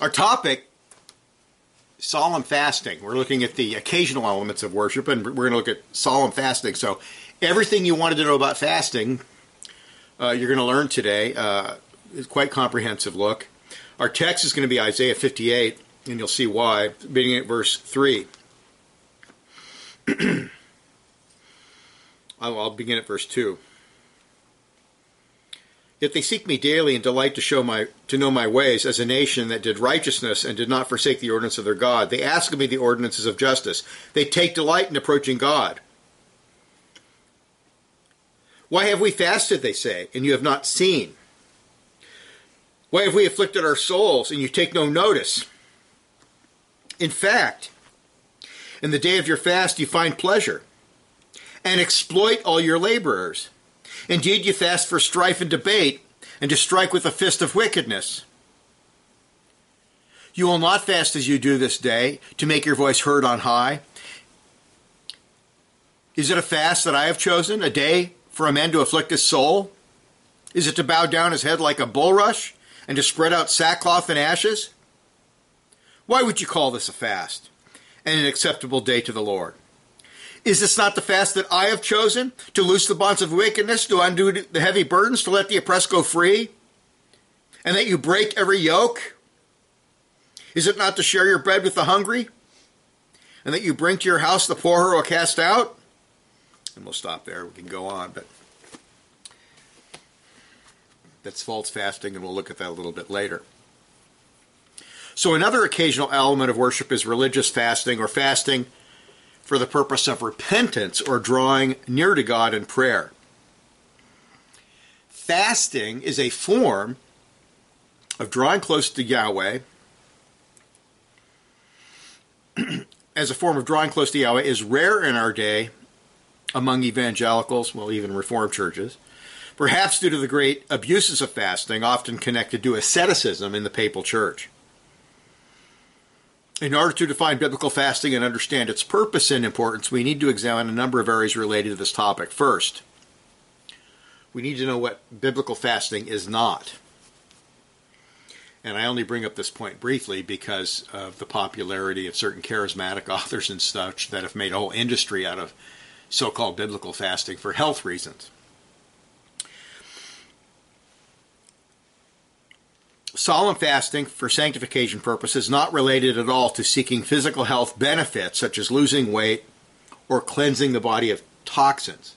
Our topic solemn fasting. We're looking at the occasional elements of worship, and we're going to look at solemn fasting. So, everything you wanted to know about fasting, uh, you're going to learn today. Uh, it's quite comprehensive look. Our text is going to be Isaiah 58, and you'll see why, beginning at verse 3. I'll begin at verse 2. Yet they seek me daily and delight to show my to know my ways as a nation that did righteousness and did not forsake the ordinance of their God. They ask of me the ordinances of justice. They take delight in approaching God. Why have we fasted, they say, and you have not seen? Why have we afflicted our souls, and you take no notice? In fact, in the day of your fast you find pleasure, and exploit all your laborers. Indeed, you fast for strife and debate, and to strike with the fist of wickedness. You will not fast as you do this day, to make your voice heard on high. Is it a fast that I have chosen, a day for a man to afflict his soul? Is it to bow down his head like a bulrush, and to spread out sackcloth and ashes? Why would you call this a fast, and an acceptable day to the Lord? Is this not the fast that I have chosen? To loose the bonds of wickedness, to undo the heavy burdens, to let the oppressed go free? And that you break every yoke? Is it not to share your bread with the hungry? And that you bring to your house the poor who are cast out? And we'll stop there. We can go on, but that's false fasting, and we'll look at that a little bit later. So, another occasional element of worship is religious fasting or fasting for the purpose of repentance or drawing near to God in prayer. Fasting is a form of drawing close to Yahweh. As a form of drawing close to Yahweh is rare in our day among evangelicals, well, even Reformed churches, perhaps due to the great abuses of fasting, often connected to asceticism in the papal church. In order to define biblical fasting and understand its purpose and importance, we need to examine a number of areas related to this topic. First, we need to know what biblical fasting is not. And I only bring up this point briefly because of the popularity of certain charismatic authors and such that have made a whole industry out of so called biblical fasting for health reasons. Solemn fasting for sanctification purposes not related at all to seeking physical health benefits such as losing weight or cleansing the body of toxins.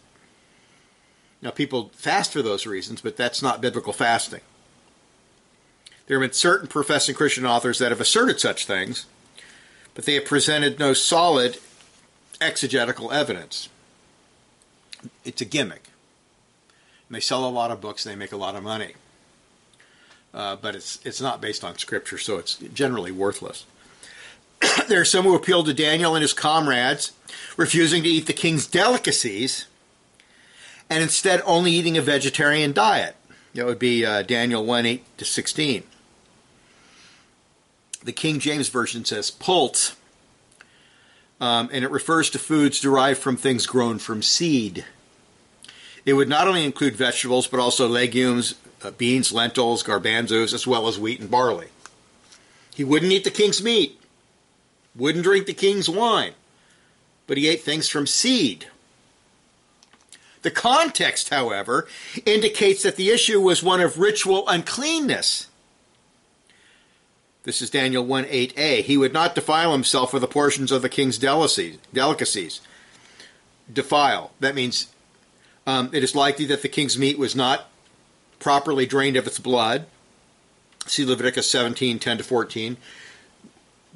Now, people fast for those reasons, but that's not biblical fasting. There have been certain professing Christian authors that have asserted such things, but they have presented no solid exegetical evidence. It's a gimmick. And they sell a lot of books, and they make a lot of money uh, but it's it's not based on scripture, so it's generally worthless. there are some who appeal to Daniel and his comrades, refusing to eat the king's delicacies, and instead only eating a vegetarian diet. That would be uh, Daniel 1 8 to 16. The King James Version says pulse, um, and it refers to foods derived from things grown from seed. It would not only include vegetables, but also legumes, uh, beans, lentils, garbanzos, as well as wheat and barley. He wouldn't eat the king's meat, wouldn't drink the king's wine, but he ate things from seed. The context, however, indicates that the issue was one of ritual uncleanness. This is Daniel 1 8a. He would not defile himself with the portions of the king's delicacies. Defile. That means um, it is likely that the king's meat was not properly drained of its blood. See Leviticus 17 10 to 14.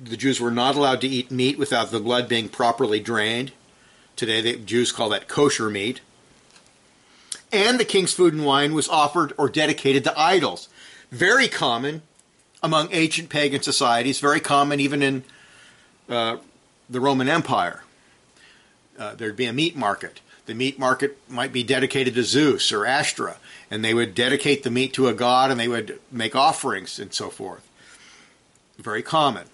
The Jews were not allowed to eat meat without the blood being properly drained. Today, the Jews call that kosher meat. And the king's food and wine was offered or dedicated to idols. Very common among ancient pagan societies, very common even in uh, the Roman Empire. Uh, there'd be a meat market. The meat market might be dedicated to Zeus or Ashtoreth and they would dedicate the meat to a god and they would make offerings and so forth. Very common.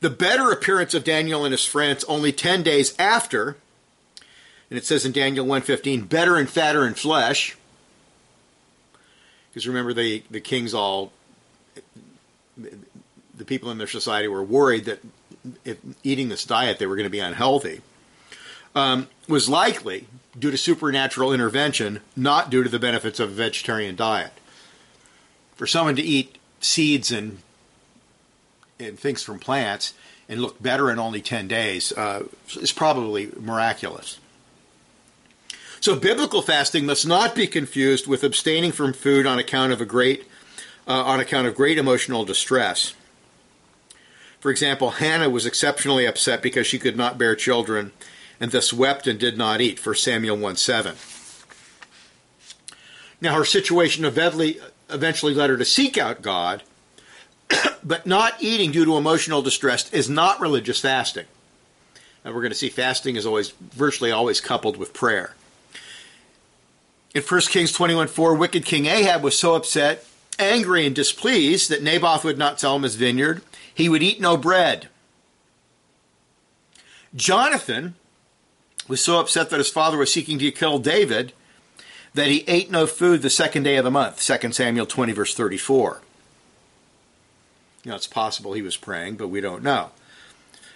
The better appearance of Daniel and his friends only 10 days after, and it says in Daniel 1:15, better and fatter in flesh. Because remember the the kings all the people in their society were worried that if eating this diet they were going to be unhealthy, um, was likely due to supernatural intervention, not due to the benefits of a vegetarian diet. For someone to eat seeds and and things from plants and look better in only 10 days uh, is probably miraculous. So, biblical fasting must not be confused with abstaining from food on account of a great, uh, on account of great emotional distress. For example, Hannah was exceptionally upset because she could not bear children, and thus wept and did not eat. 1 Samuel 1 7. Now, her situation eventually led her to seek out God but not eating due to emotional distress is not religious fasting. And we're going to see fasting is always virtually always coupled with prayer. In 1 Kings 21 4, wicked King Ahab was so upset, angry, and displeased that Naboth would not sell him his vineyard. He would eat no bread. Jonathan was so upset that his father was seeking to kill David that he ate no food the second day of the month. 2 Samuel 20, verse 34. You know, it's possible he was praying, but we don't know.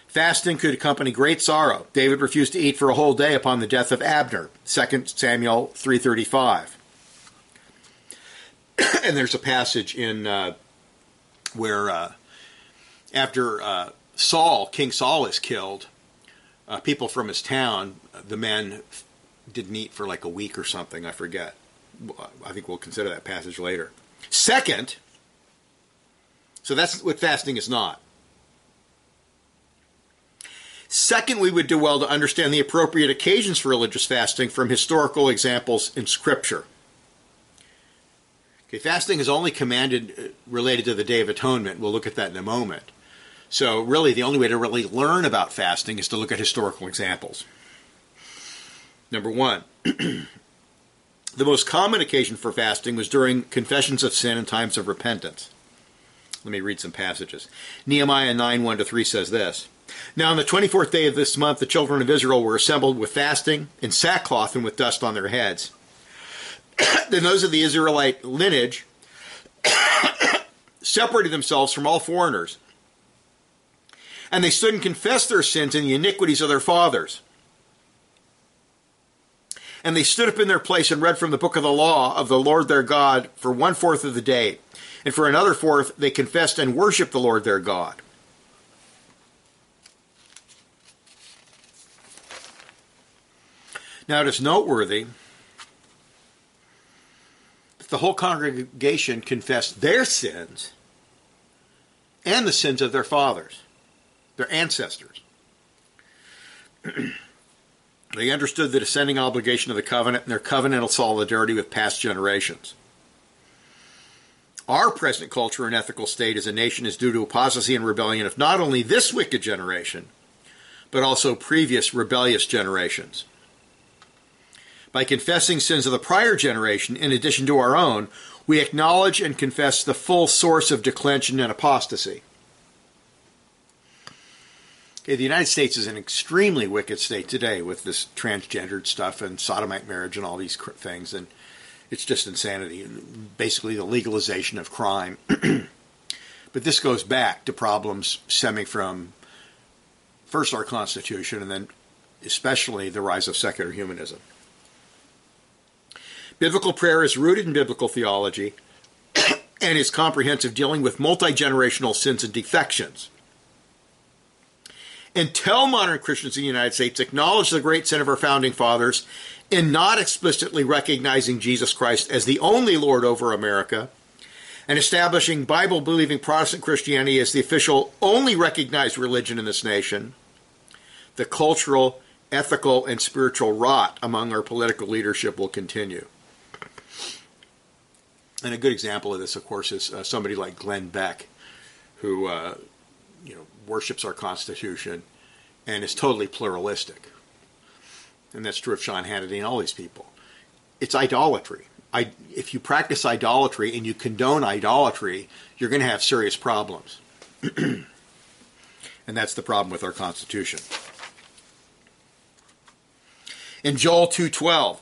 Fasting could accompany great sorrow. David refused to eat for a whole day upon the death of Abner, 2 Samuel 3.35. and there's a passage in uh, where uh, after uh, Saul, King Saul is killed, uh, people from his town, the men didn't eat for like a week or something, I forget. I think we'll consider that passage later. Second, so that's what fasting is not. Second, we would do well to understand the appropriate occasions for religious fasting from historical examples in Scripture. Okay, fasting is only commanded uh, related to the Day of Atonement. We'll look at that in a moment. So, really, the only way to really learn about fasting is to look at historical examples. Number one, the most common occasion for fasting was during confessions of sin and times of repentance. Let me read some passages. Nehemiah 9 1 to 3 says this Now on the 24th day of this month, the children of Israel were assembled with fasting, in sackcloth, and with dust on their heads. then those of the Israelite lineage separated themselves from all foreigners. And they stood and confessed their sins and the iniquities of their fathers. And they stood up in their place and read from the book of the law of the Lord their God for one fourth of the day and for another fourth, they confessed and worshiped the Lord their God. Now it is noteworthy that the whole congregation confessed their sins and the sins of their fathers, their ancestors. they understood the descending obligation of the covenant and their covenantal solidarity with past generations. Our present culture and ethical state as a nation is due to apostasy and rebellion of not only this wicked generation, but also previous rebellious generations. By confessing sins of the prior generation in addition to our own, we acknowledge and confess the full source of declension and apostasy. The United States is an extremely wicked state today with this transgendered stuff and sodomite marriage and all these things. And it's just insanity. Basically, the legalization of crime. but this goes back to problems stemming from first our Constitution and then especially the rise of secular humanism. Biblical prayer is rooted in biblical theology and is comprehensive, dealing with multi generational sins and defections. Until modern Christians in the United States acknowledge the great sin of our founding fathers in not explicitly recognizing Jesus Christ as the only Lord over America and establishing Bible believing Protestant Christianity as the official only recognized religion in this nation, the cultural, ethical, and spiritual rot among our political leadership will continue. And a good example of this, of course, is uh, somebody like Glenn Beck, who uh, worships our Constitution and is totally pluralistic and that's true of Sean Hannity and all these people. It's idolatry. I, if you practice idolatry and you condone idolatry, you're going to have serious problems. and that's the problem with our Constitution. In Joel 2:12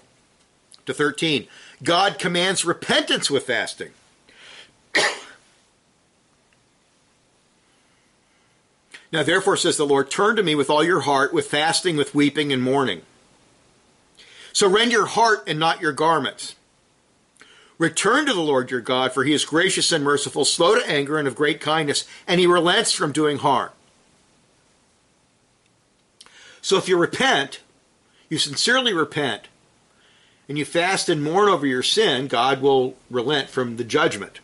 to 13, God commands repentance with fasting. Now therefore says the Lord, turn to me with all your heart, with fasting, with weeping and mourning. So rend your heart and not your garments. Return to the Lord your God, for he is gracious and merciful, slow to anger and of great kindness, and he relents from doing harm. So if you repent, you sincerely repent, and you fast and mourn over your sin, God will relent from the judgment.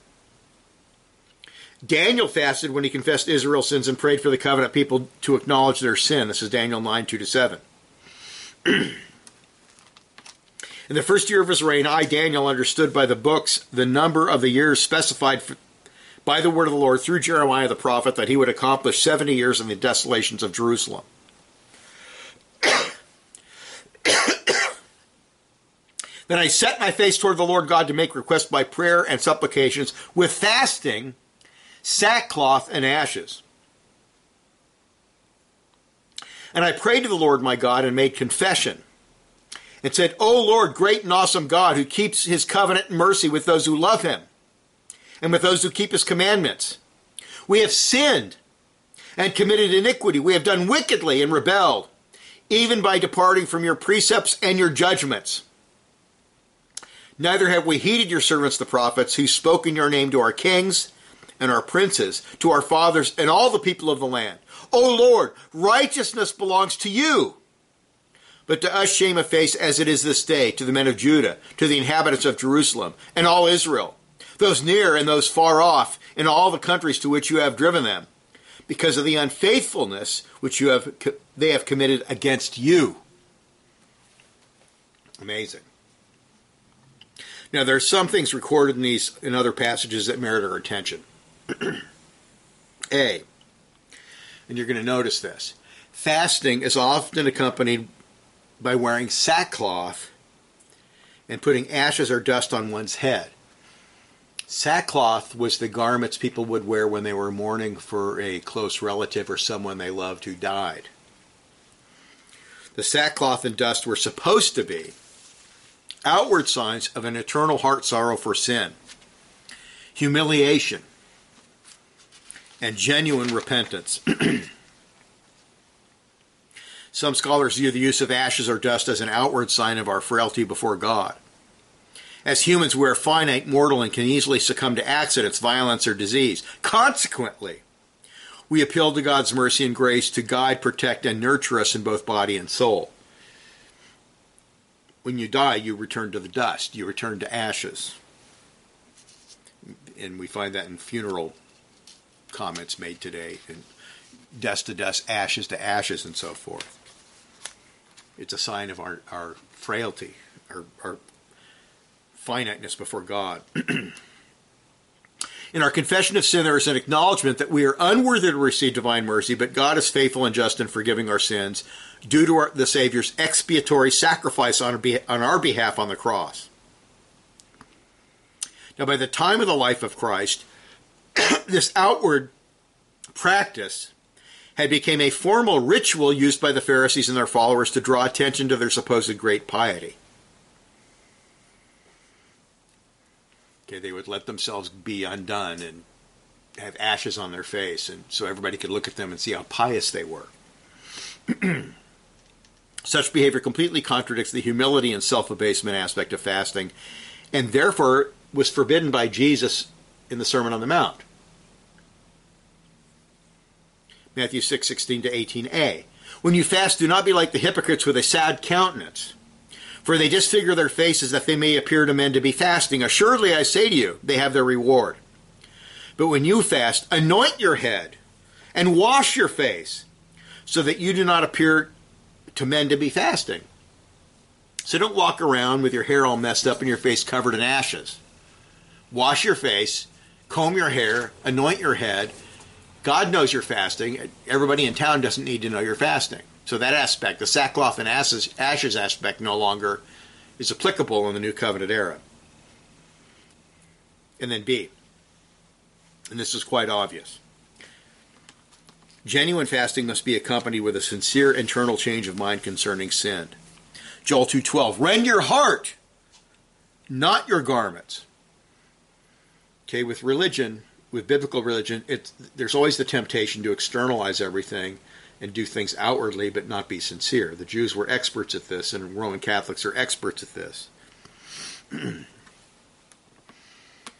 Daniel fasted when he confessed Israel's sins and prayed for the covenant people to acknowledge their sin. This is Daniel 9 2 to 7. In the first year of his reign, I, Daniel, understood by the books the number of the years specified by the word of the Lord through Jeremiah the prophet that he would accomplish 70 years in the desolations of Jerusalem. then I set my face toward the Lord God to make request by prayer and supplications with fasting, sackcloth, and ashes. And I prayed to the Lord my God and made confession and said, O Lord, great and awesome God, who keeps his covenant and mercy with those who love him and with those who keep his commandments. We have sinned and committed iniquity. We have done wickedly and rebelled, even by departing from your precepts and your judgments. Neither have we heeded your servants the prophets, who spoke in your name to our kings and our princes, to our fathers and all the people of the land. O Lord, righteousness belongs to you but to us shame of face as it is this day, to the men of Judah, to the inhabitants of Jerusalem, and all Israel, those near and those far off, in all the countries to which you have driven them, because of the unfaithfulness which you have they have committed against you. Amazing. Now there are some things recorded in these in other passages that merit our attention. A, and you're going to notice this. Fasting is often accompanied by wearing sackcloth and putting ashes or dust on one's head. Sackcloth was the garments people would wear when they were mourning for a close relative or someone they loved who died. The sackcloth and dust were supposed to be outward signs of an eternal heart sorrow for sin, humiliation, and genuine repentance. Some scholars view the use of ashes or dust as an outward sign of our frailty before God. As humans, we are finite, mortal, and can easily succumb to accidents, violence, or disease. Consequently, we appeal to God's mercy and grace to guide, protect, and nurture us in both body and soul. When you die, you return to the dust, you return to ashes. And we find that in funeral comments made today, and dust to dust, ashes to ashes, and so forth. It's a sign of our, our frailty, our, our finiteness before God. In our confession of sin, there is an acknowledgement that we are unworthy to receive divine mercy, but God is faithful and just in forgiving our sins due to our, the Savior's expiatory sacrifice on our, on our behalf on the cross. Now, by the time of the life of Christ, this outward practice had become a formal ritual used by the Pharisees and their followers to draw attention to their supposed great piety. Okay, they would let themselves be undone and have ashes on their face, and so everybody could look at them and see how pious they were. Such behavior completely contradicts the humility and self abasement aspect of fasting, and therefore was forbidden by Jesus in the Sermon on the Mount. Matthew 6, 16 to 18a. When you fast, do not be like the hypocrites with a sad countenance, for they disfigure their faces that they may appear to men to be fasting. Assuredly, I say to you, they have their reward. But when you fast, anoint your head and wash your face, so that you do not appear to men to be fasting. So don't walk around with your hair all messed up and your face covered in ashes. Wash your face, comb your hair, anoint your head, God knows you're fasting. Everybody in town doesn't need to know you're fasting. So that aspect, the sackcloth and ashes, ashes aspect, no longer is applicable in the New Covenant era. And then B, and this is quite obvious. Genuine fasting must be accompanied with a sincere internal change of mind concerning sin. Joel 2:12, rend your heart, not your garments. Okay, with religion, with biblical religion, it's, there's always the temptation to externalize everything and do things outwardly but not be sincere. The Jews were experts at this, and Roman Catholics are experts at this.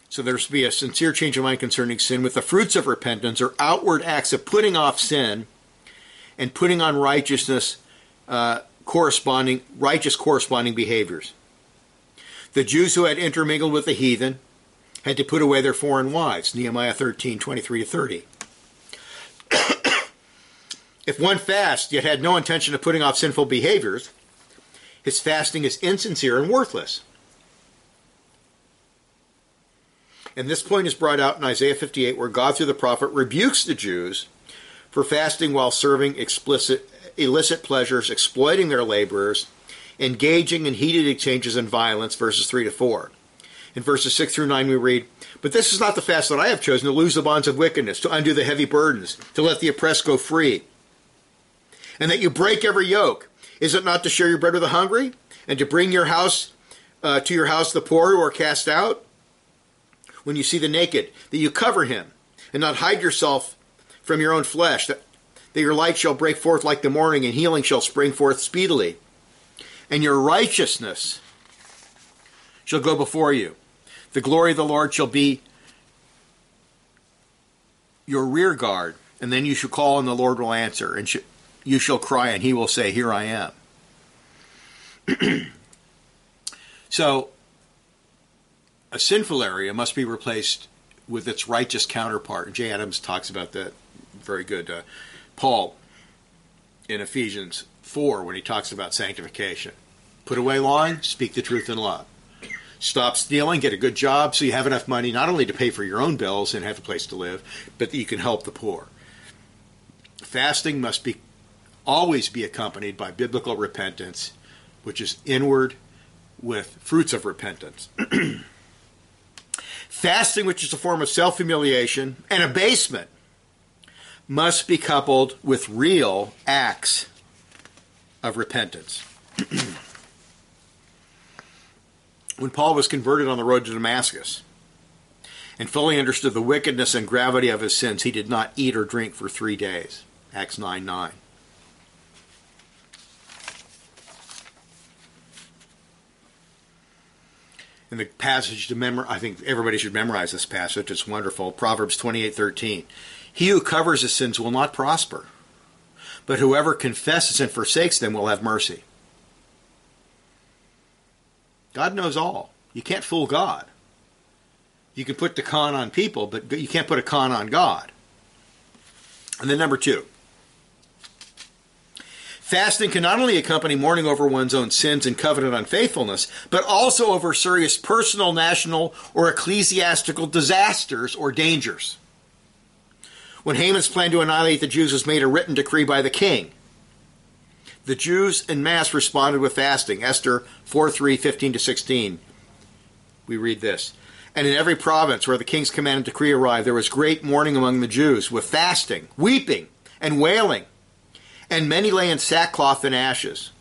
so there's to be a sincere change of mind concerning sin with the fruits of repentance or outward acts of putting off sin and putting on righteousness uh, corresponding righteous corresponding behaviors. The Jews who had intermingled with the heathen had to put away their foreign wives. Nehemiah 13, 23 to 30. if one fasts yet had no intention of putting off sinful behaviors, his fasting is insincere and worthless. And this point is brought out in Isaiah 58, where God, through the prophet, rebukes the Jews for fasting while serving explicit, illicit pleasures, exploiting their laborers, engaging in heated exchanges and violence, verses 3 to 4. In verses 6 through 9, we read, But this is not the fast that I have chosen to loose the bonds of wickedness, to undo the heavy burdens, to let the oppressed go free, and that you break every yoke. Is it not to share your bread with the hungry, and to bring your house uh, to your house the poor who are cast out? When you see the naked, that you cover him, and not hide yourself from your own flesh, that, that your light shall break forth like the morning, and healing shall spring forth speedily. And your righteousness shall go before you. The glory of the Lord shall be your rear guard, and then you shall call, and the Lord will answer, and sh- you shall cry, and he will say, Here I am. so, a sinful area must be replaced with its righteous counterpart. Jay Adams talks about that very good. Uh, Paul in Ephesians 4 when he talks about sanctification. Put away lying, speak the truth in love. Stop stealing, get a good job so you have enough money not only to pay for your own bills and have a place to live, but that you can help the poor. Fasting must be always be accompanied by biblical repentance, which is inward with fruits of repentance. Fasting, which is a form of self humiliation and abasement, must be coupled with real acts of repentance. when Paul was converted on the road to Damascus and fully understood the wickedness and gravity of his sins, he did not eat or drink for three days. Acts 9 9. And the passage to memorize, I think everybody should memorize this passage. It's wonderful. Proverbs twenty eight thirteen. He who covers his sins will not prosper, but whoever confesses and forsakes them will have mercy. God knows all. You can't fool God. You can put the con on people, but you can't put a con on God. And then number two. Fasting can not only accompany mourning over one's own sins and covenant unfaithfulness, but also over serious personal, national, or ecclesiastical disasters or dangers. When Haman's plan to annihilate the Jews was made a written decree by the king, the Jews in mass responded with fasting. Esther 4 3, 15 to 16. We read this. And in every province where the king's command and decree arrived, there was great mourning among the Jews, with fasting, weeping, and wailing. And many lay in sackcloth and ashes.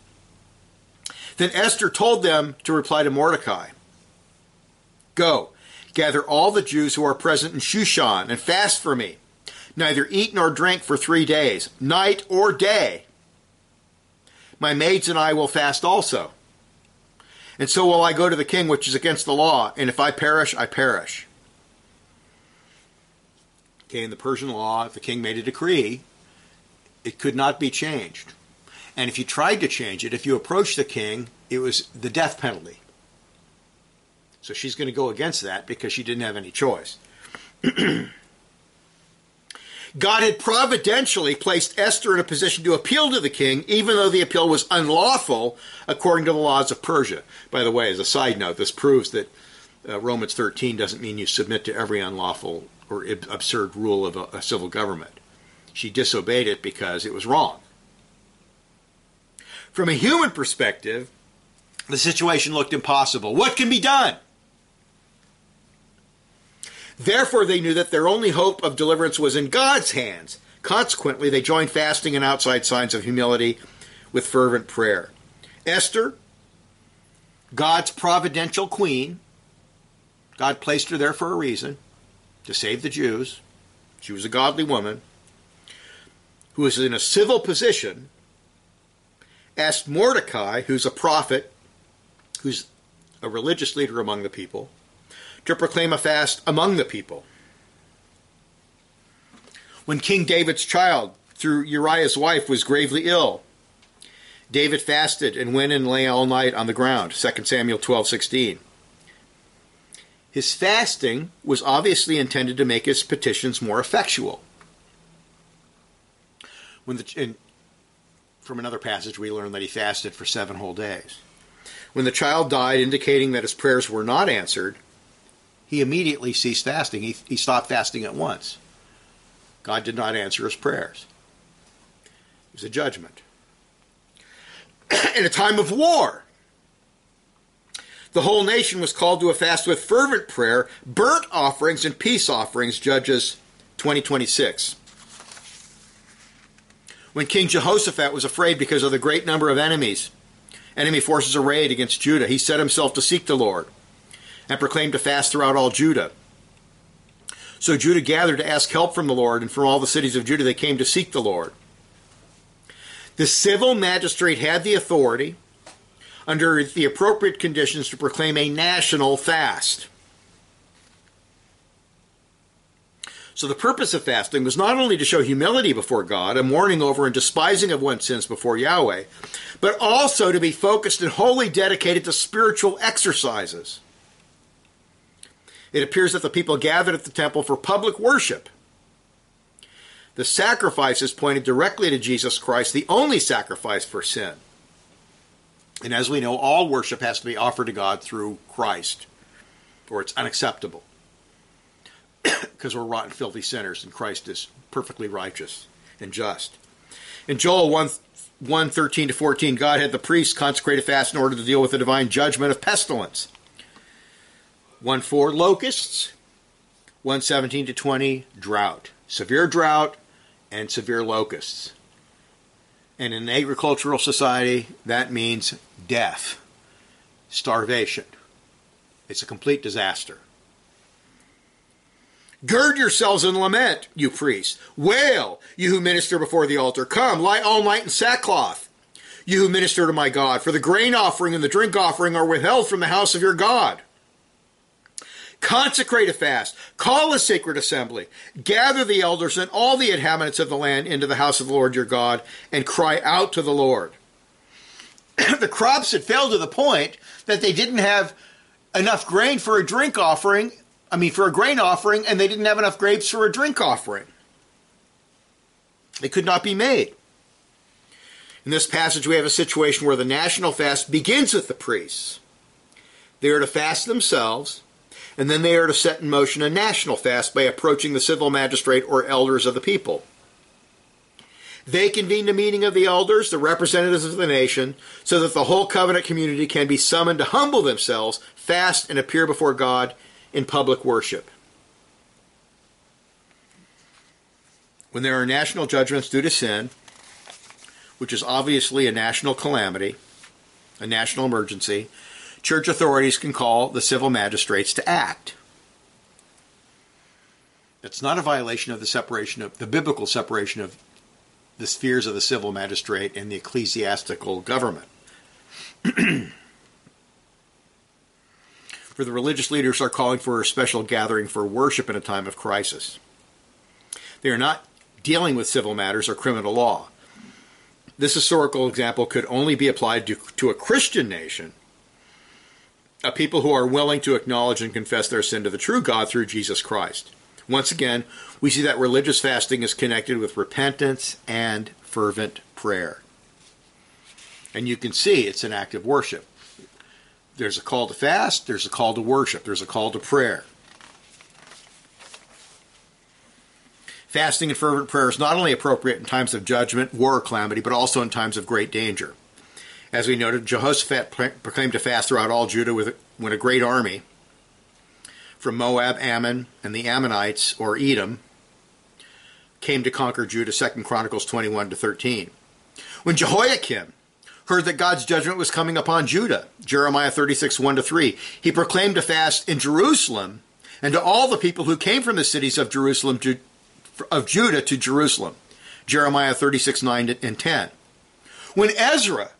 Then Esther told them to reply to Mordecai Go, gather all the Jews who are present in Shushan, and fast for me. Neither eat nor drink for three days, night or day my maids and I will fast also. And so will I go to the king, which is against the law, and if I perish, I perish. Okay, in the Persian law, if the king made a decree, it could not be changed. And if you tried to change it, if you approached the king, it was the death penalty. So she's going to go against that because she didn't have any choice. God had providentially placed Esther in a position to appeal to the king, even though the appeal was unlawful according to the laws of Persia. By the way, as a side note, this proves that uh, Romans 13 doesn't mean you submit to every unlawful or absurd rule of a, a civil government. She disobeyed it because it was wrong. From a human perspective, the situation looked impossible. What can be done? Therefore, they knew that their only hope of deliverance was in God's hands. Consequently, they joined fasting and outside signs of humility with fervent prayer. Esther, God's providential queen, God placed her there for a reason. to save the Jews. She was a godly woman who was in a civil position, asked Mordecai, who's a prophet, who's a religious leader among the people, to proclaim a fast among the people. When King David's child, through Uriah's wife, was gravely ill, David fasted and went and lay all night on the ground. 2 Samuel 12:16. His fasting was obviously intended to make his petitions more effectual. When the, from another passage, we learn that he fasted for seven whole days. When the child died, indicating that his prayers were not answered, he immediately ceased fasting. He, he stopped fasting at once. God did not answer his prayers. It was a judgment. In a time of war, the whole nation was called to a fast with fervent prayer, burnt offerings, and peace offerings, Judges 2026. When King Jehoshaphat was afraid because of the great number of enemies, enemy forces arrayed against Judah, he set himself to seek the Lord and proclaimed a fast throughout all Judah. So Judah gathered to ask help from the Lord, and from all the cities of Judah they came to seek the Lord. The civil magistrate had the authority, under the appropriate conditions, to proclaim a national fast. So the purpose of fasting was not only to show humility before God, a mourning over and despising of one's sins before Yahweh, but also to be focused and wholly dedicated to spiritual exercises. It appears that the people gathered at the temple for public worship. The sacrifices pointed directly to Jesus Christ, the only sacrifice for sin. And as we know, all worship has to be offered to God through Christ, or it's unacceptable because we're rotten, filthy sinners, and Christ is perfectly righteous and just. In Joel 1, 1 13 to 14, God had the priests consecrate a fast in order to deal with the divine judgment of pestilence. 1 4, locusts. 1 17 to 20, drought. Severe drought and severe locusts. And in an agricultural society, that means death, starvation. It's a complete disaster. Gird yourselves and lament, you priests. Wail, you who minister before the altar. Come, lie all night in sackcloth, you who minister to my God. For the grain offering and the drink offering are withheld from the house of your God. Consecrate a fast. Call a sacred assembly. Gather the elders and all the inhabitants of the land into the house of the Lord your God and cry out to the Lord. the crops had failed to the point that they didn't have enough grain for a drink offering I mean, for a grain offering, and they didn't have enough grapes for a drink offering. It could not be made. In this passage, we have a situation where the national fast begins with the priests. They are to fast themselves, and then they are to set in motion a national fast by approaching the civil magistrate or elders of the people. They convene the meeting of the elders, the representatives of the nation, so that the whole covenant community can be summoned to humble themselves, fast, and appear before God in public worship. When there are national judgments due to sin, which is obviously a national calamity, a national emergency, church authorities can call the civil magistrates to act. That's not a violation of the separation of the biblical separation of the spheres of the civil magistrate and the ecclesiastical government. for the religious leaders are calling for a special gathering for worship in a time of crisis. They are not dealing with civil matters or criminal law. This historical example could only be applied to, to a Christian nation, a people who are willing to acknowledge and confess their sin to the true God through Jesus Christ. Once again, we see that religious fasting is connected with repentance and fervent prayer. And you can see it's an act of worship. There's a call to fast, there's a call to worship, there's a call to prayer. Fasting and fervent prayer is not only appropriate in times of judgment, war, or calamity, but also in times of great danger. As we noted, Jehoshaphat proclaimed a fast throughout all Judah when a great army from Moab, Ammon, and the Ammonites, or Edom, came to conquer Judah, 2 Chronicles 21 to 13. When Jehoiakim heard that God's judgment was coming upon Judah. Jeremiah 36, 1 to 3. He proclaimed a fast in Jerusalem and to all the people who came from the cities of Jerusalem to, of Judah to Jerusalem. Jeremiah 36, 9 and 10. When Ezra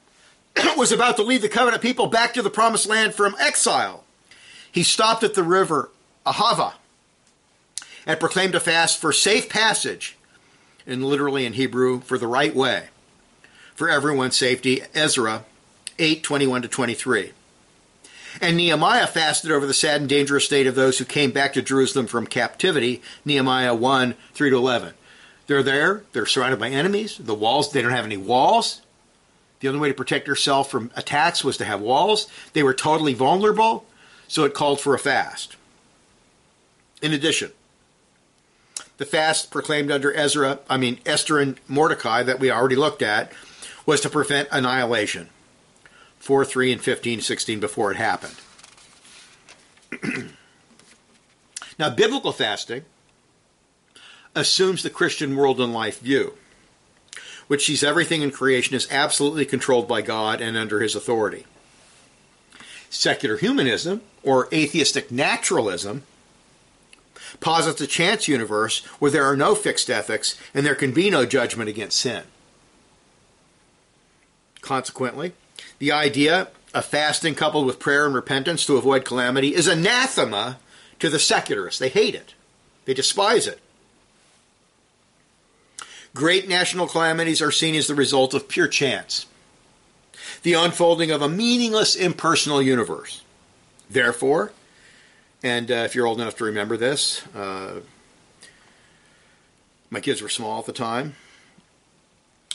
was about to lead the covenant people back to the promised land from exile, he stopped at the river Ahava and proclaimed a fast for safe passage, and literally in Hebrew, for the right way, for everyone's safety. Ezra 8, 21 to 23. And Nehemiah fasted over the sad and dangerous state of those who came back to Jerusalem from captivity. Nehemiah 1, 3 to 11. They're there, they're surrounded by enemies. The walls, they don't have any walls. The only way to protect yourself from attacks was to have walls. They were totally vulnerable, so it called for a fast. In addition, the fast proclaimed under Ezra, I mean Esther and Mordecai that we already looked at, was to prevent annihilation. 4, 3, and 15, 16 before it happened. now, biblical fasting assumes the Christian world and life view, which sees everything in creation as absolutely controlled by God and under his authority. Secular humanism, or atheistic naturalism, posits a chance universe where there are no fixed ethics and there can be no judgment against sin. Consequently, the idea of fasting coupled with prayer and repentance to avoid calamity is anathema to the secularists. They hate it, they despise it. Great national calamities are seen as the result of pure chance, the unfolding of a meaningless impersonal universe. Therefore, and uh, if you're old enough to remember this, uh, my kids were small at the time.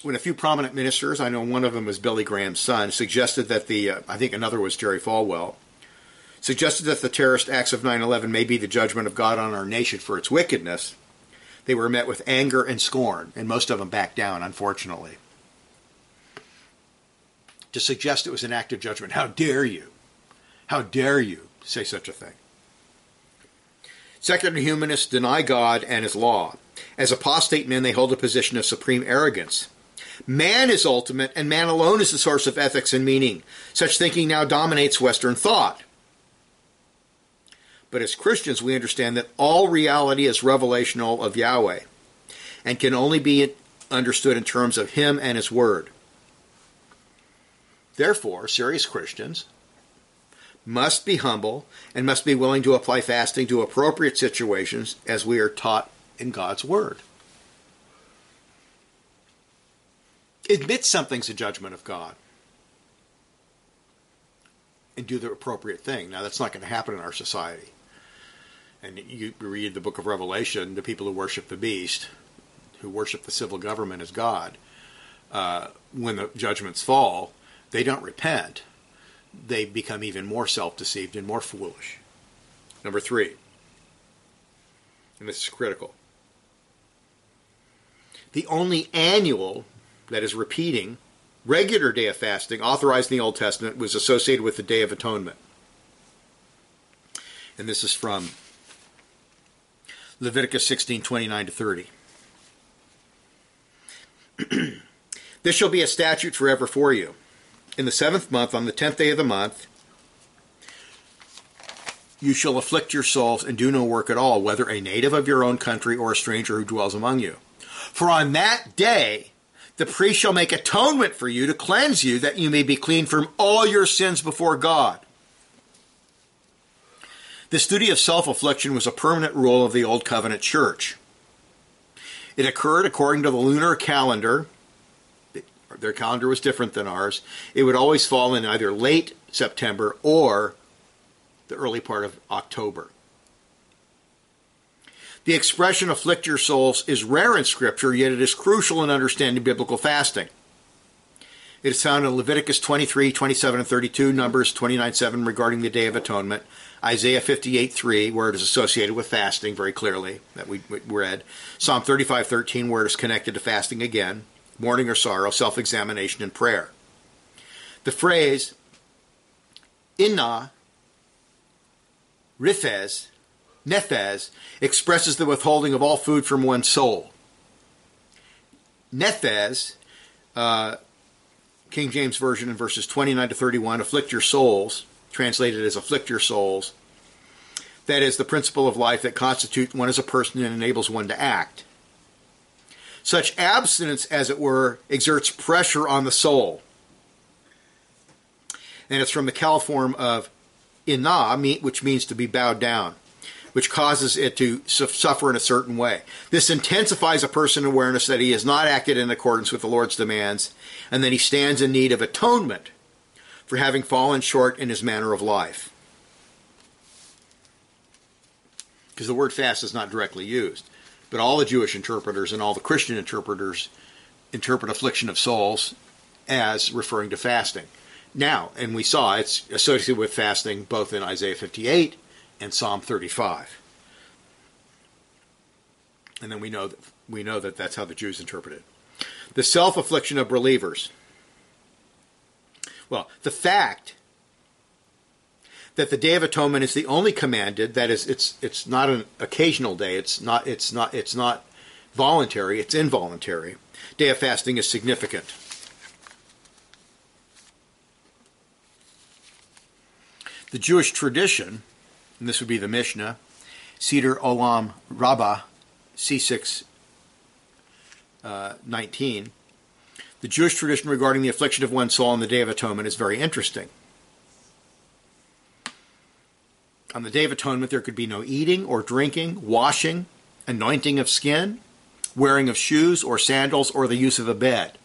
When a few prominent ministers, I know one of them was Billy Graham's son, suggested that the, uh, I think another was Jerry Falwell, suggested that the terrorist acts of 9 11 may be the judgment of God on our nation for its wickedness, they were met with anger and scorn, and most of them backed down, unfortunately. To suggest it was an act of judgment, how dare you? How dare you say such a thing? Secular humanists deny God and his law. As apostate men, they hold a position of supreme arrogance. Man is ultimate, and man alone is the source of ethics and meaning. Such thinking now dominates Western thought. But as Christians, we understand that all reality is revelational of Yahweh and can only be understood in terms of Him and His Word. Therefore, serious Christians must be humble and must be willing to apply fasting to appropriate situations as we are taught in God's Word. Admit something's a judgment of God and do the appropriate thing. Now, that's not going to happen in our society and you read the book of Revelation, the people who worship the beast, who worship the civil government as God, uh, when the judgments fall, they don't repent. They become even more self deceived and more foolish. Number three, and this is critical the only annual, that is repeating, regular day of fasting authorized in the Old Testament was associated with the Day of Atonement. And this is from Leviticus 16 29 to 30. this shall be a statute forever for you. In the seventh month, on the tenth day of the month, you shall afflict yourselves and do no work at all, whether a native of your own country or a stranger who dwells among you. For on that day, the priest shall make atonement for you to cleanse you, that you may be clean from all your sins before God. This duty of self affliction was a permanent rule of the Old Covenant Church. It occurred according to the lunar calendar. Their calendar was different than ours. It would always fall in either late September or the early part of October. The expression afflict your souls is rare in Scripture, yet it is crucial in understanding biblical fasting. It is found in Leviticus 23, 27, and 32, Numbers 29, 7 regarding the Day of Atonement, Isaiah 58 3, where it is associated with fasting very clearly, that we, we read, Psalm 35 13, where it is connected to fasting again, mourning or sorrow, self examination, and prayer. The phrase, inna, rifez, nephesh, expresses the withholding of all food from one's soul. Nephesh, uh, King James Version in verses 29 to 31, afflict your souls, translated as afflict your souls. That is, the principle of life that constitutes one as a person and enables one to act. Such abstinence, as it were, exerts pressure on the soul. And it's from the Qal form of ina, which means to be bowed down, which causes it to suffer in a certain way. This intensifies a person's awareness that he has not acted in accordance with the Lord's demands, and that he stands in need of atonement for having fallen short in his manner of life. Because the word fast is not directly used. But all the Jewish interpreters and all the Christian interpreters interpret affliction of souls as referring to fasting. Now, and we saw it's associated with fasting both in Isaiah 58 and Psalm 35. And then we know that, we know that that's how the Jews interpret it. The self affliction of believers. Well, the fact that the Day of Atonement is the only commanded that is it's it's not an occasional day. It's not it's not it's not voluntary. It's involuntary. Day of fasting is significant. The Jewish tradition, and this would be the Mishnah, Seder Olam Rabbah, C6 uh, 19. The Jewish tradition regarding the affliction of one's soul on the Day of Atonement is very interesting. On the Day of Atonement, there could be no eating or drinking, washing, anointing of skin, wearing of shoes or sandals, or the use of a bed.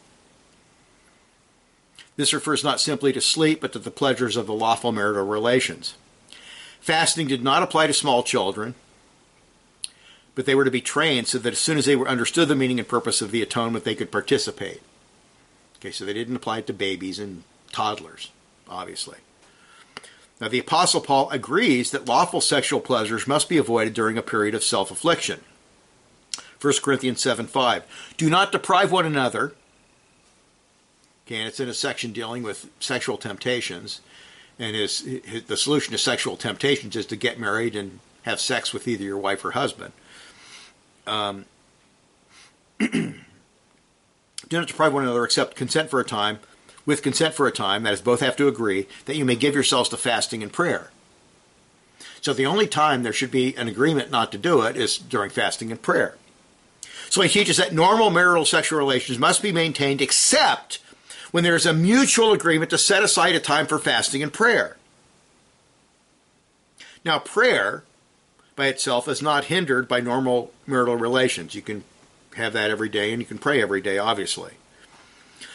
This refers not simply to sleep, but to the pleasures of the lawful marital relations. Fasting did not apply to small children, but they were to be trained so that as soon as they were understood the meaning and purpose of the atonement, they could participate. Okay, so they didn't apply it to babies and toddlers, obviously. Now, the Apostle Paul agrees that lawful sexual pleasures must be avoided during a period of self affliction. 1 Corinthians 7 5. Do not deprive one another. Okay, and it's in a section dealing with sexual temptations. And his, his, the solution to sexual temptations is to get married and have sex with either your wife or husband. Um, not deprive one another except consent for a time with consent for a time, that is, both have to agree, that you may give yourselves to fasting and prayer. So the only time there should be an agreement not to do it is during fasting and prayer. So he teaches that normal marital sexual relations must be maintained except when there is a mutual agreement to set aside a time for fasting and prayer. Now, prayer by itself is not hindered by normal marital relations. You can have that every day and you can pray every day, obviously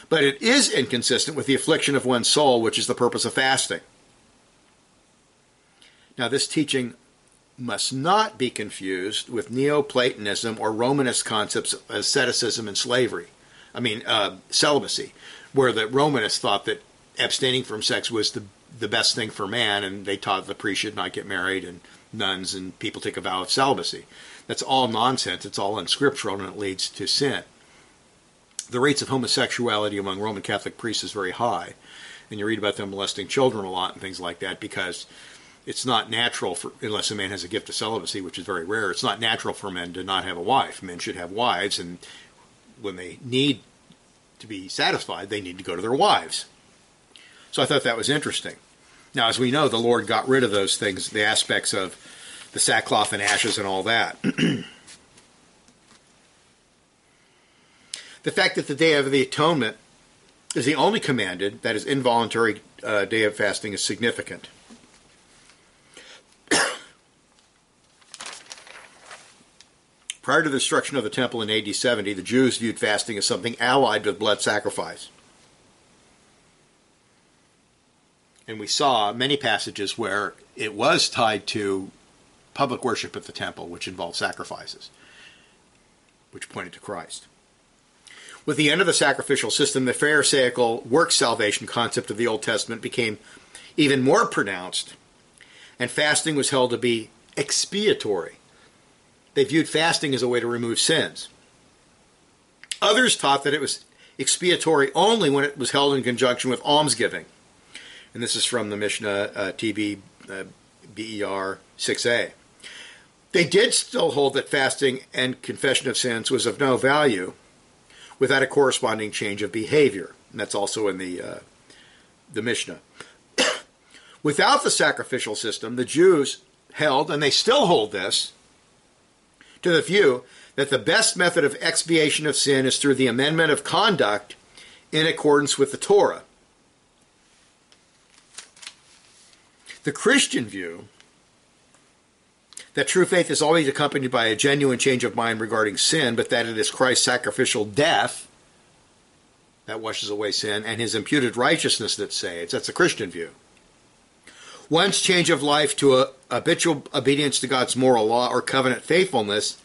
but it is inconsistent with the affliction of one's soul, which is the purpose of fasting. Now, this teaching must not be confused with Neoplatonism or Romanist concepts of asceticism and slavery. I mean, uh, celibacy, where the Romanists thought that abstaining from sex was the the best thing for man, and they taught the priest should not get married, and nuns and people take a vow of celibacy. That's all nonsense. It's all unscriptural, and it leads to sin the rates of homosexuality among Roman Catholic priests is very high, and you read about them molesting children a lot and things like that because it's not natural for unless a man has a gift of celibacy, which is very rare. It's not natural for men to not have a wife. Men should have wives, and when they need to be satisfied, they need to go to their wives. So I thought that was interesting. Now, as we know, the Lord got rid of those things, the aspects of the sackcloth and ashes and all that. the fact that the Day of the Atonement is the only commanded, that is, involuntary uh, day of fasting, is significant. Prior to the destruction of the temple in AD 70, the Jews viewed fasting as something allied with blood sacrifice. And we saw many passages where it was tied to public worship at the temple, which involved sacrifices, which pointed to Christ. With the end of the sacrificial system, the Pharisaical work salvation concept of the Old Testament became even more pronounced, and fasting was held to be expiatory. They viewed fasting as a way to remove sins. Others taught that it was expiatory only when it was held in conjunction with almsgiving. And this is from the Mishnah uh, uh, BER 6a. They did still hold that fasting and confession of sins was of no value, without a corresponding change of behavior. And that's also in the, uh, the Mishnah. without the sacrificial system, the Jews held, and they still hold this, to the view that the best method of expiation of sin is through the amendment of conduct in accordance with the Torah. The Christian view that true faith is always accompanied by a genuine change of mind regarding sin, but that it is Christ's sacrificial death that washes away sin and his imputed righteousness that saves. That's the Christian view. One's change of life to a habitual obedience to God's moral law or covenant faithfulness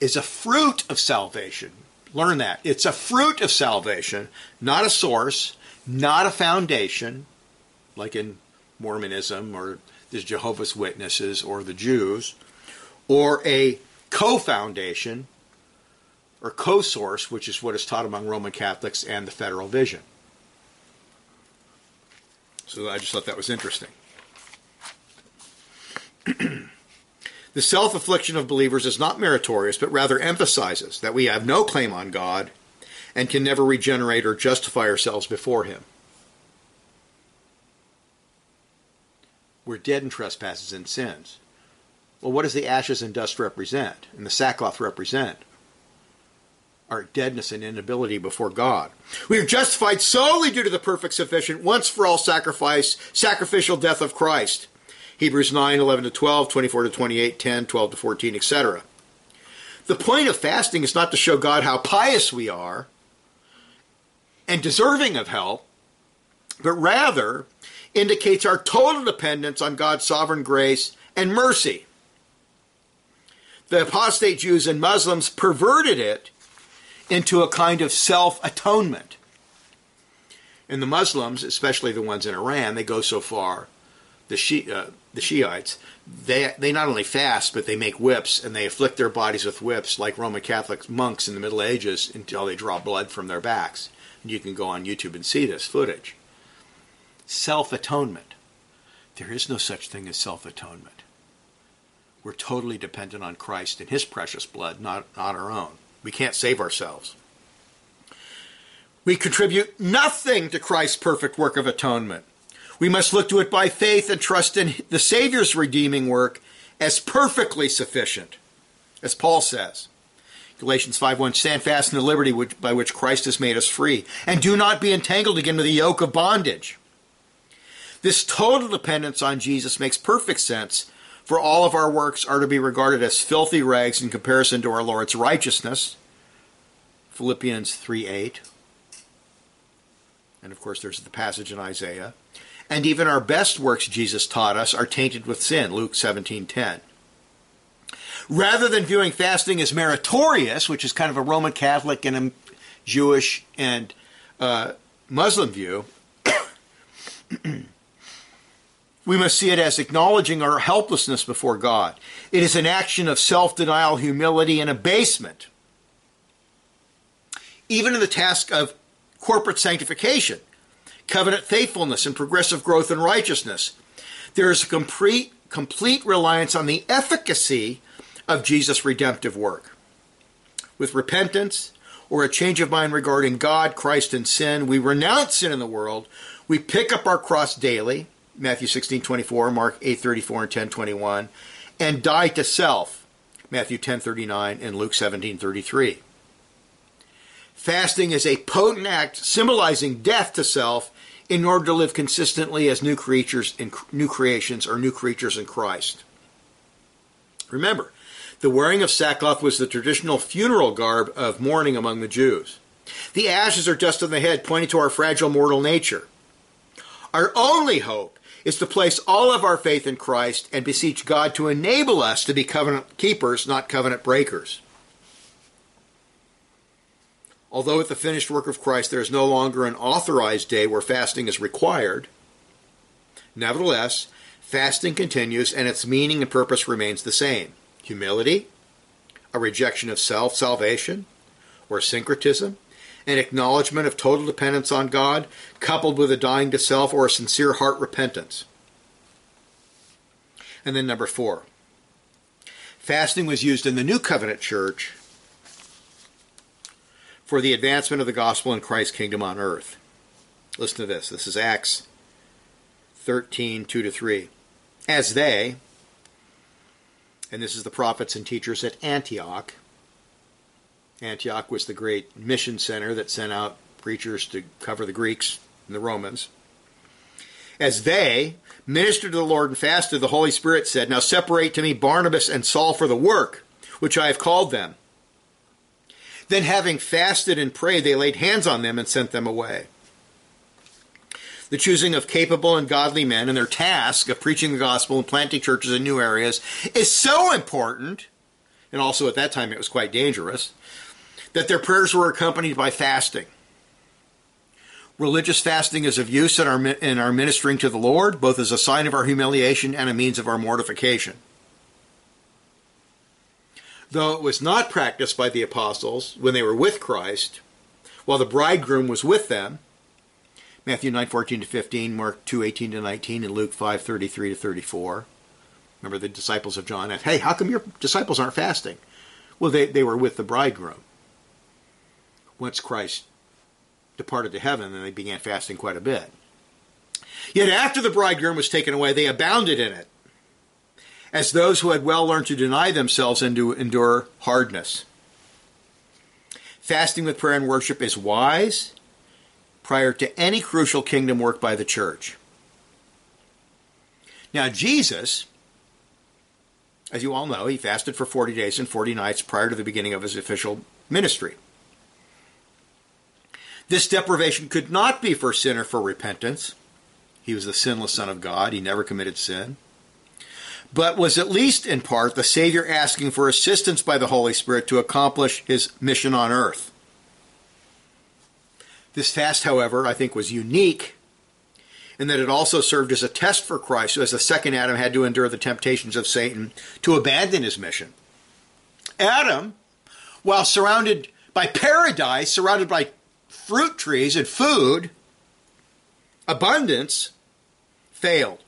is a fruit of salvation. Learn that. It's a fruit of salvation, not a source, not a foundation, like in Mormonism or the Jehovah's Witnesses or the Jews, or a co foundation or co source, which is what is taught among Roman Catholics and the Federal Vision. So I just thought that was interesting. the self affliction of believers is not meritorious, but rather emphasizes that we have no claim on God and can never regenerate or justify ourselves before Him. We're dead in trespasses and sins. Well, what does the ashes and dust represent, and the sackcloth represent? Our deadness and inability before God. We are justified solely due to the perfect, sufficient, once for all sacrifice, sacrificial death of Christ. Hebrews 9, 11 to 12, 24 to 28, 10, 12 to 14, etc. The point of fasting is not to show God how pious we are and deserving of help, but rather indicates our total dependence on God's sovereign grace and mercy. The apostate Jews and Muslims perverted it into a kind of self atonement. And the Muslims, especially the ones in Iran, they go so far, the, uh, the Shiites, they, they not only fast, but they make whips and they afflict their bodies with whips like Roman Catholic monks in the Middle Ages until they draw blood from their backs. And you can go on YouTube and see this footage self atonement. There is no such thing as self atonement. We're totally dependent on Christ and His precious blood, not, not our own. We can't save ourselves. We contribute nothing to Christ's perfect work of atonement. We must look to it by faith and trust in the Savior's redeeming work as perfectly sufficient, as Paul says. Galatians 5:1 Stand fast in the liberty which, by which Christ has made us free, and do not be entangled again with the yoke of bondage. This total dependence on Jesus makes perfect sense, for all of our works are to be regarded as filthy rags in comparison to our Lord's righteousness. Philippians 3 8. And of course, there's the passage in Isaiah. And even our best works, Jesus taught us, are tainted with sin. Luke 17:10. Rather than viewing fasting as meritorious, which is kind of a Roman Catholic and a Jewish and uh, Muslim view, we must see it as acknowledging our helplessness before God. It is an action of self denial, humility, and abasement. Even in the task of corporate sanctification, covenant faithfulness, and progressive growth in righteousness, there is a complete, complete reliance on the efficacy of Jesus' redemptive work. With repentance or a change of mind regarding God, Christ, and sin, we renounce sin in the world, we pick up our cross daily Matthew 16, 24, Mark 8, 34, and 10, 21, and die to self, Matthew 10, 39, and Luke 17, 33. Fasting is a potent act symbolizing death to self in order to live consistently as new creatures in new creations or new creatures in Christ. Remember, the wearing of sackcloth was the traditional funeral garb of mourning among the Jews. The ashes are dust on the head, pointing to our fragile mortal nature. Our only hope is to place all of our faith in Christ and beseech God to enable us to be covenant keepers, not covenant breakers. Although at the finished work of Christ there is no longer an authorized day where fasting is required, nevertheless, fasting continues and its meaning and purpose remains the same humility, a rejection of self salvation, or syncretism, an acknowledgement of total dependence on God, coupled with a dying to self or a sincere heart repentance. And then number four, fasting was used in the New Covenant Church for the advancement of the gospel and Christ's kingdom on earth. Listen to this. This is Acts 13, 2 to 3. As they, and this is the prophets and teachers at Antioch. Antioch was the great mission center that sent out preachers to cover the Greeks and the Romans. As they ministered to the Lord and fasted, the Holy Spirit said, Now separate to me Barnabas and Saul for the work which I have called them. Then, having fasted and prayed, they laid hands on them and sent them away. The choosing of capable and godly men and their task of preaching the gospel and planting churches in new areas is so important, and also at that time it was quite dangerous, that their prayers were accompanied by fasting. Religious fasting is of use in our, in our ministering to the Lord, both as a sign of our humiliation and a means of our mortification. Though it was not practiced by the apostles when they were with Christ, while the bridegroom was with them, Matthew 9:14 to 15, Mark 2:18 to 19, and Luke 5:33 to 34. Remember the disciples of John asked, "Hey, how come your disciples aren't fasting?" Well, they, they were with the bridegroom. Once Christ departed to heaven, then they began fasting quite a bit. Yet after the bridegroom was taken away, they abounded in it, as those who had well learned to deny themselves and to endure hardness. Fasting with prayer and worship is wise prior to any crucial kingdom work by the church. Now, Jesus, as you all know, he fasted for 40 days and 40 nights prior to the beginning of his official ministry. This deprivation could not be for sin or for repentance. He was the sinless Son of God. He never committed sin. But was at least in part the Savior asking for assistance by the Holy Spirit to accomplish his mission on earth. This fast, however, I think was unique in that it also served as a test for Christ, as the second Adam had to endure the temptations of Satan to abandon his mission. Adam, while surrounded by paradise, surrounded by fruit trees and food, abundance, failed.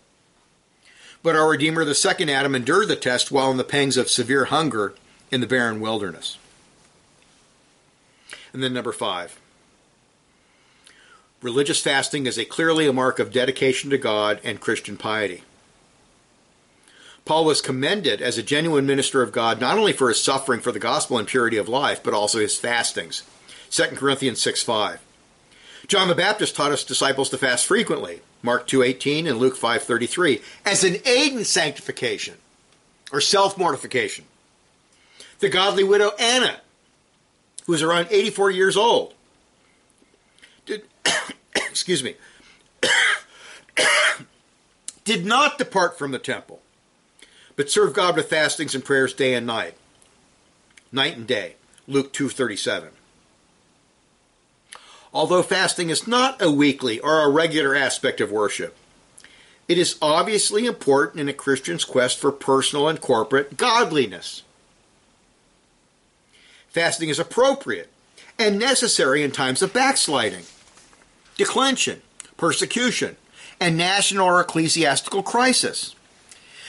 But our Redeemer, the second Adam, endured the test while in the pangs of severe hunger in the barren wilderness. And then number five. Religious fasting is a clearly a mark of dedication to God and Christian piety. Paul was commended as a genuine minister of God not only for his suffering for the gospel and purity of life, but also his fastings. 2 Corinthians 6 5. John the Baptist taught his disciples to fast frequently, Mark 2.18 and Luke 5.33, as an aid in sanctification or self-mortification. The godly widow Anna, who was around 84 years old, did, excuse me, did not depart from the temple, but served God with fastings and prayers day and night, night and day, Luke 2.37. Although fasting is not a weekly or a regular aspect of worship, it is obviously important in a Christian's quest for personal and corporate godliness. Fasting is appropriate and necessary in times of backsliding, declension, persecution, and national or ecclesiastical crisis.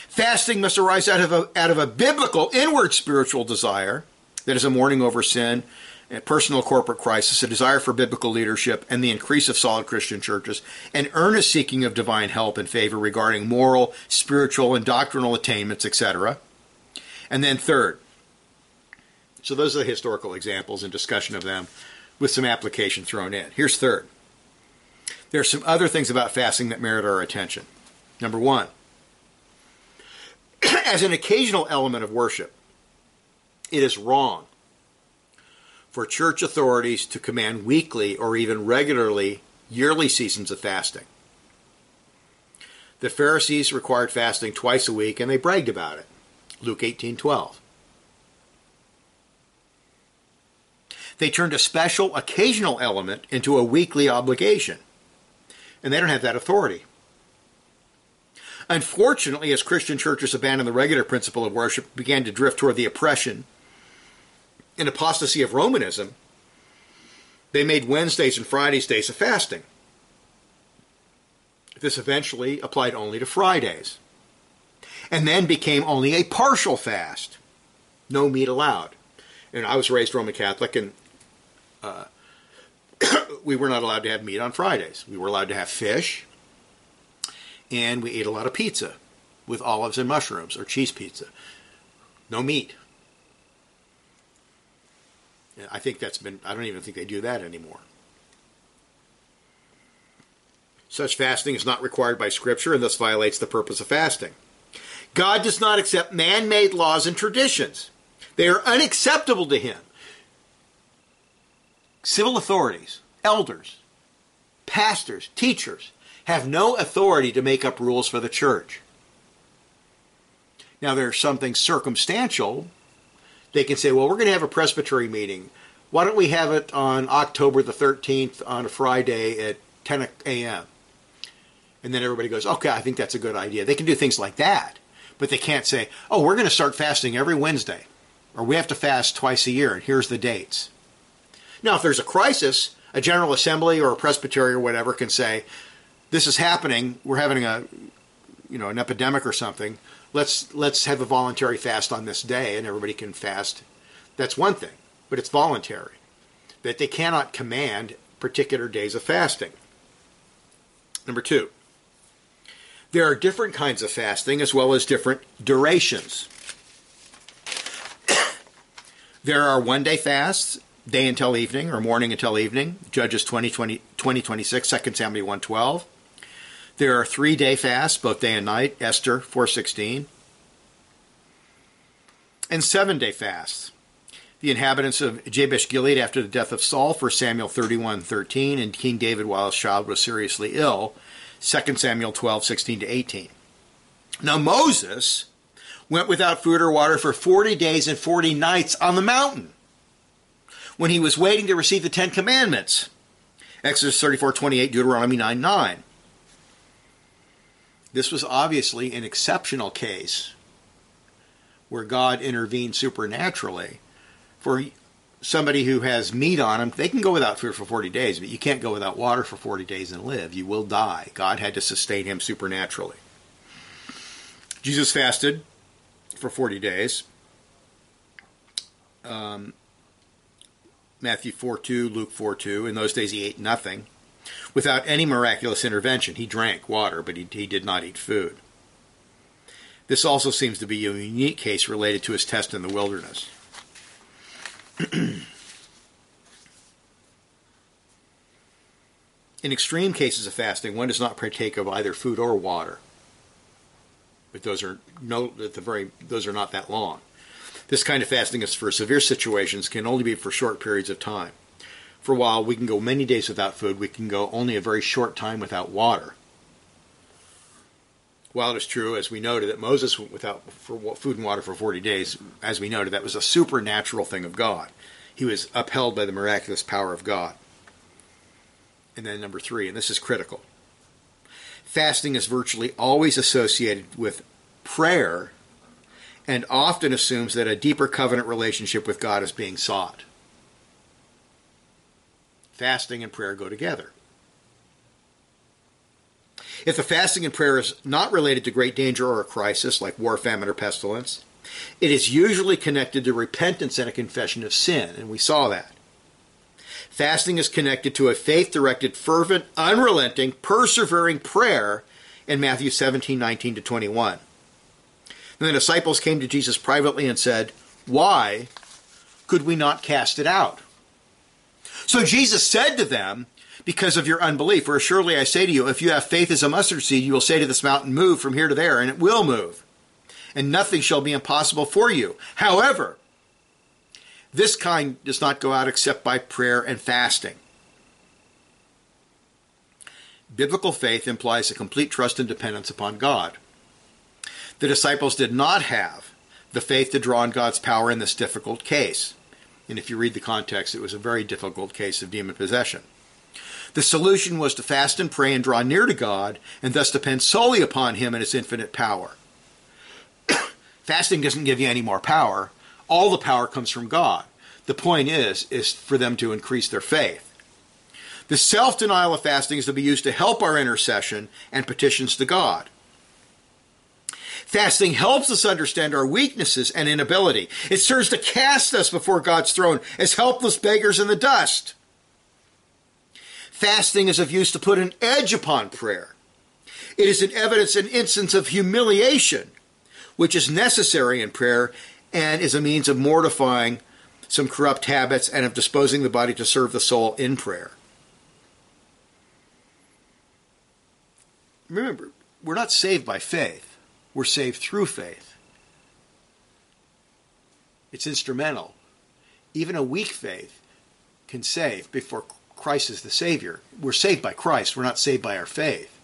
Fasting must arise out of a, out of a biblical inward spiritual desire that is a mourning over sin a personal corporate crisis, a desire for biblical leadership, and the increase of solid Christian churches, an earnest seeking of divine help and favor regarding moral, spiritual, and doctrinal attainments, etc. And then third, so those are the historical examples and discussion of them with some application thrown in. Here's third. There are some other things about fasting that merit our attention. Number one, as an occasional element of worship, it is wrong for church authorities to command weekly or even regularly yearly seasons of fasting. The Pharisees required fasting twice a week and they bragged about it. Luke 18:12. They turned a special occasional element into a weekly obligation. And they don't have that authority. Unfortunately, as Christian churches abandoned the regular principle of worship, began to drift toward the oppression in apostasy of Romanism, they made Wednesdays and Fridays days of fasting. This eventually applied only to Fridays, and then became only a partial fast. No meat allowed. And I was raised Roman Catholic, and uh, we were not allowed to have meat on Fridays. We were allowed to have fish, and we ate a lot of pizza with olives and mushrooms, or cheese pizza. No meat. I think that's been, I don't even think they do that anymore. Such fasting is not required by Scripture and thus violates the purpose of fasting. God does not accept man made laws and traditions, they are unacceptable to Him. Civil authorities, elders, pastors, teachers have no authority to make up rules for the church. Now, there there's something circumstantial. They can say, well, we're going to have a presbytery meeting. Why don't we have it on October the 13th on a Friday at 10 a.m.? And then everybody goes, okay, I think that's a good idea. They can do things like that, but they can't say, oh, we're going to start fasting every Wednesday, or we have to fast twice a year, and here's the dates. Now, if there's a crisis, a General Assembly or a Presbytery or whatever can say, this is happening, we're having a, you know, an epidemic or something, let's, let's have a voluntary fast on this day, and everybody can fast. That's one thing, but it's voluntary. That they cannot command particular days of fasting. Number two, there are different kinds of fasting as well as different durations. there are one day fasts, day until evening or morning until evening, Judges 20, 20, 20 26, 2 Samuel 112. There are three day fasts, both day and night, Esther 416. And seven day fasts. The inhabitants of Jabesh Gilead after the death of Saul, 1 Samuel 31 13, and King David while his child was seriously ill, 2 Samuel 12, 16 to 18. Now Moses went without food or water for 40 days and 40 nights on the mountain when he was waiting to receive the Ten Commandments. Exodus 34, 28, Deuteronomy 9, 9. This was obviously an exceptional case where God intervened supernaturally. For somebody who has meat on them, they can go without food for 40 days, but you can't go without water for 40 days and live. You will die. God had to sustain him supernaturally. Jesus fasted for 40 days. Um, Matthew 4 2, Luke 4 2. In those days he ate nothing. Without any miraculous intervention, he drank water, but he, he did not eat food. This also seems to be a unique case related to his test in the wilderness. In extreme cases of fasting, one does not partake of either food or water. But those are no at the very those are not that long. This kind of fasting is for severe situations, can only be for short periods of time. For a while, we can go many days without food. We can go only a very short time without water. While it is true, as we noted, that Moses went without food and water for 40 days, as we noted, that was a supernatural thing of God. He was upheld by the miraculous power of God. And then number three, and this is critical fasting is virtually always associated with prayer and often assumes that a deeper covenant relationship with God is being sought. Fasting and prayer go together. If the fasting and prayer is not related to great danger or a crisis like war, famine, or pestilence, it is usually connected to repentance and a confession of sin, and we saw that. Fasting is connected to a faith directed, fervent, unrelenting, persevering prayer in Matthew 17 19 to 21. And the disciples came to Jesus privately and said, Why could we not cast it out? So Jesus said to them, because of your unbelief. For surely I say to you, if you have faith as a mustard seed, you will say to this mountain, Move from here to there, and it will move. And nothing shall be impossible for you. However, this kind does not go out except by prayer and fasting. Biblical faith implies a complete trust and dependence upon God. The disciples did not have the faith to draw on God's power in this difficult case. And if you read the context, it was a very difficult case of demon possession. The solution was to fast and pray and draw near to God and thus depend solely upon Him and His infinite power. Fasting doesn't give you any more power. All the power comes from God. The point is, is for them to increase their faith. The self-denial of fasting is to be used to help our intercession and petitions to God. Fasting helps us understand our weaknesses and inability. It serves to cast us before God's throne as helpless beggars in the dust. Fasting is of use to put an edge upon prayer. It is an evidence and instance of humiliation, which is necessary in prayer and is a means of mortifying some corrupt habits and of disposing the body to serve the soul in prayer. Remember, we're not saved by faith, we're saved through faith. It's instrumental. Even a weak faith can save before Christ is the Savior. We're saved by Christ, we're not saved by our faith.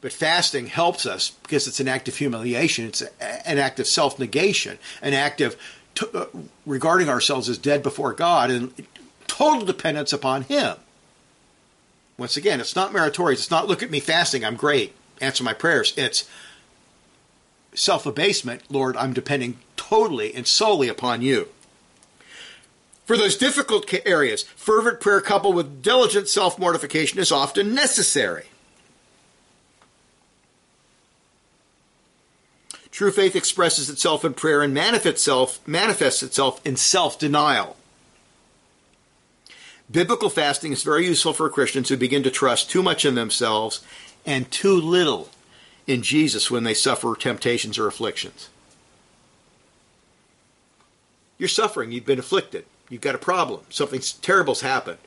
But fasting helps us because it's an act of humiliation, it's an act of self negation, an act of t- uh, regarding ourselves as dead before God and total dependence upon Him. Once again, it's not meritorious. It's not look at me fasting, I'm great, answer my prayers. It's self abasement, Lord, I'm depending totally and solely upon you. For those difficult areas, fervent prayer coupled with diligent self mortification is often necessary. True faith expresses itself in prayer and manifests itself, in self denial. Biblical fasting is very useful for Christians who begin to trust too much in themselves and too little in Jesus when they suffer temptations or afflictions. You're suffering, you've been afflicted, you've got a problem, something terrible's happened.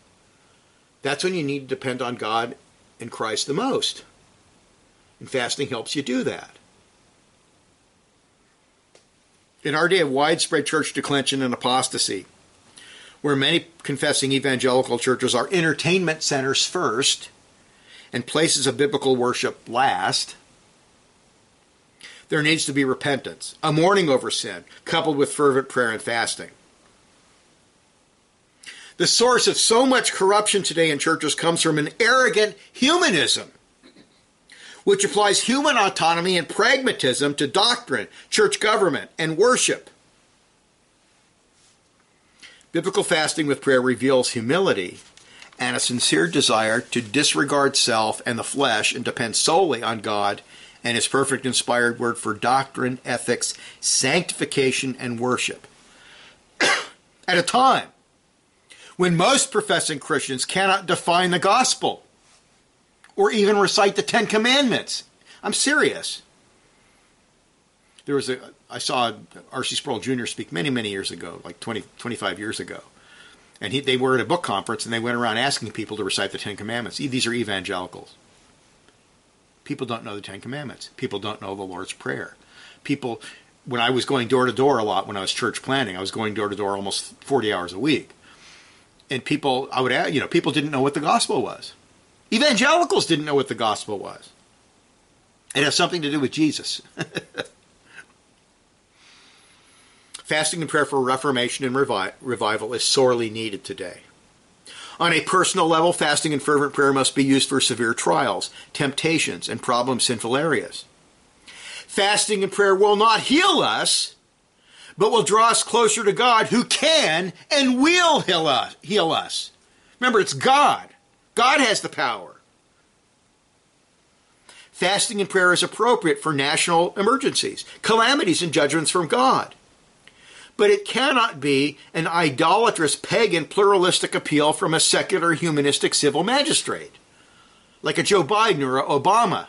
That's when you need to depend on God and Christ the most. And fasting helps you do that. In our day of widespread church declension and apostasy, where many confessing evangelical churches are entertainment centers first and places of biblical worship last, there needs to be repentance, a mourning over sin, coupled with fervent prayer and fasting. The source of so much corruption today in churches comes from an arrogant humanism which applies human autonomy and pragmatism to doctrine, church government, and worship. Biblical fasting with prayer reveals humility and a sincere desire to disregard self and the flesh and depend solely on God and His perfect inspired word for doctrine, ethics, sanctification, and worship. At a time when most professing Christians cannot define the gospel or even recite the Ten Commandments. I'm serious. There was a I saw R.C. Sproul Jr. speak many many years ago, like 20 25 years ago, and he, they were at a book conference and they went around asking people to recite the Ten Commandments. These are evangelicals. People don't know the Ten Commandments. People don't know the Lord's Prayer. People, when I was going door to door a lot when I was church planning, I was going door to door almost 40 hours a week. And people, I would, add, you know, people didn't know what the gospel was. Evangelicals didn't know what the gospel was. It has something to do with Jesus. Fasting and prayer for reformation and revi- revival is sorely needed today. On a personal level, fasting and fervent prayer must be used for severe trials, temptations, and problem sinful areas. Fasting and prayer will not heal us, but will draw us closer to God who can and will heal us. Heal us. Remember, it's God. God has the power. Fasting and prayer is appropriate for national emergencies, calamities, and judgments from God. But it cannot be an idolatrous, pagan, pluralistic appeal from a secular, humanistic civil magistrate, like a Joe Biden or a Obama.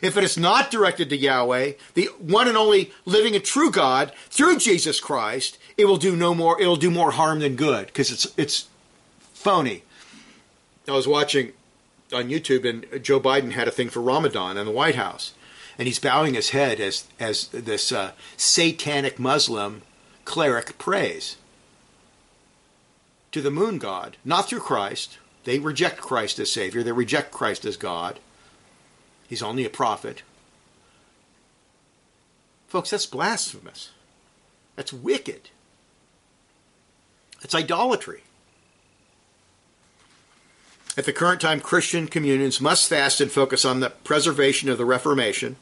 If it is not directed to Yahweh, the one and only living and true God, through Jesus Christ, it will do no more. It will do more harm than good because it's it's phony. I was watching on YouTube, and Joe Biden had a thing for Ramadan in the White House, and he's bowing his head as as this uh, satanic Muslim cleric prays to the moon god, not through Christ. They reject Christ as Savior. They reject Christ as God. He's only a prophet. Folks, that's blasphemous. That's wicked. It's idolatry. At the current time, Christian communions must fast and focus on the preservation of the Reformation,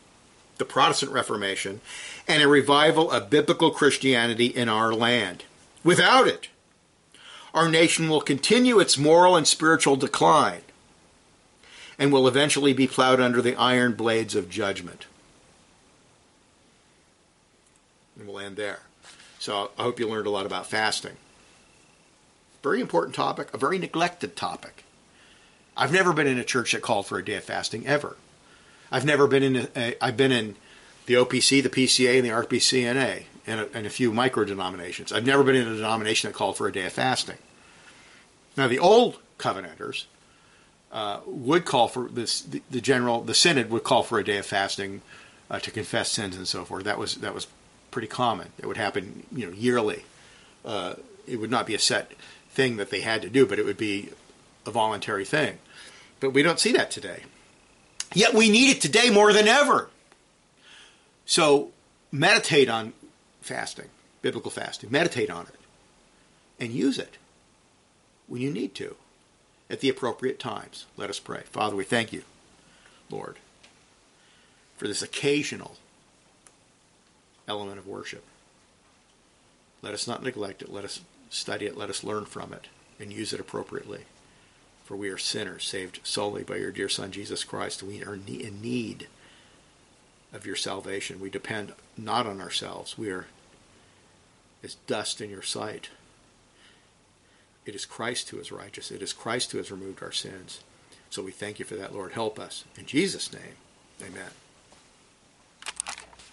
the Protestant Reformation, and a revival of biblical Christianity in our land. Without it, our nation will continue its moral and spiritual decline and will eventually be plowed under the iron blades of judgment. And we'll end there. So I hope you learned a lot about fasting. Very important topic, a very neglected topic. I've never been in a church that called for a day of fasting ever. I've never been in. I've been in the OPC, the PCA, and the RPCNA, and a, and a few micro denominations. I've never been in a denomination that called for a day of fasting. Now, the old Covenanters uh, would call for this. The, the, general, the synod would call for a day of fasting uh, to confess sins and so forth. That was that was pretty common. It would happen, you know, yearly. Uh, it would not be a set thing that they had to do, but it would be a voluntary thing. But we don't see that today. Yet we need it today more than ever. So meditate on fasting, biblical fasting. Meditate on it and use it when you need to at the appropriate times. Let us pray. Father, we thank you, Lord, for this occasional element of worship. Let us not neglect it. Let us study it. Let us learn from it and use it appropriately. For we are sinners saved solely by your dear Son, Jesus Christ. We are in need of your salvation. We depend not on ourselves. We are as dust in your sight. It is Christ who is righteous. It is Christ who has removed our sins. So we thank you for that, Lord. Help us. In Jesus' name, amen.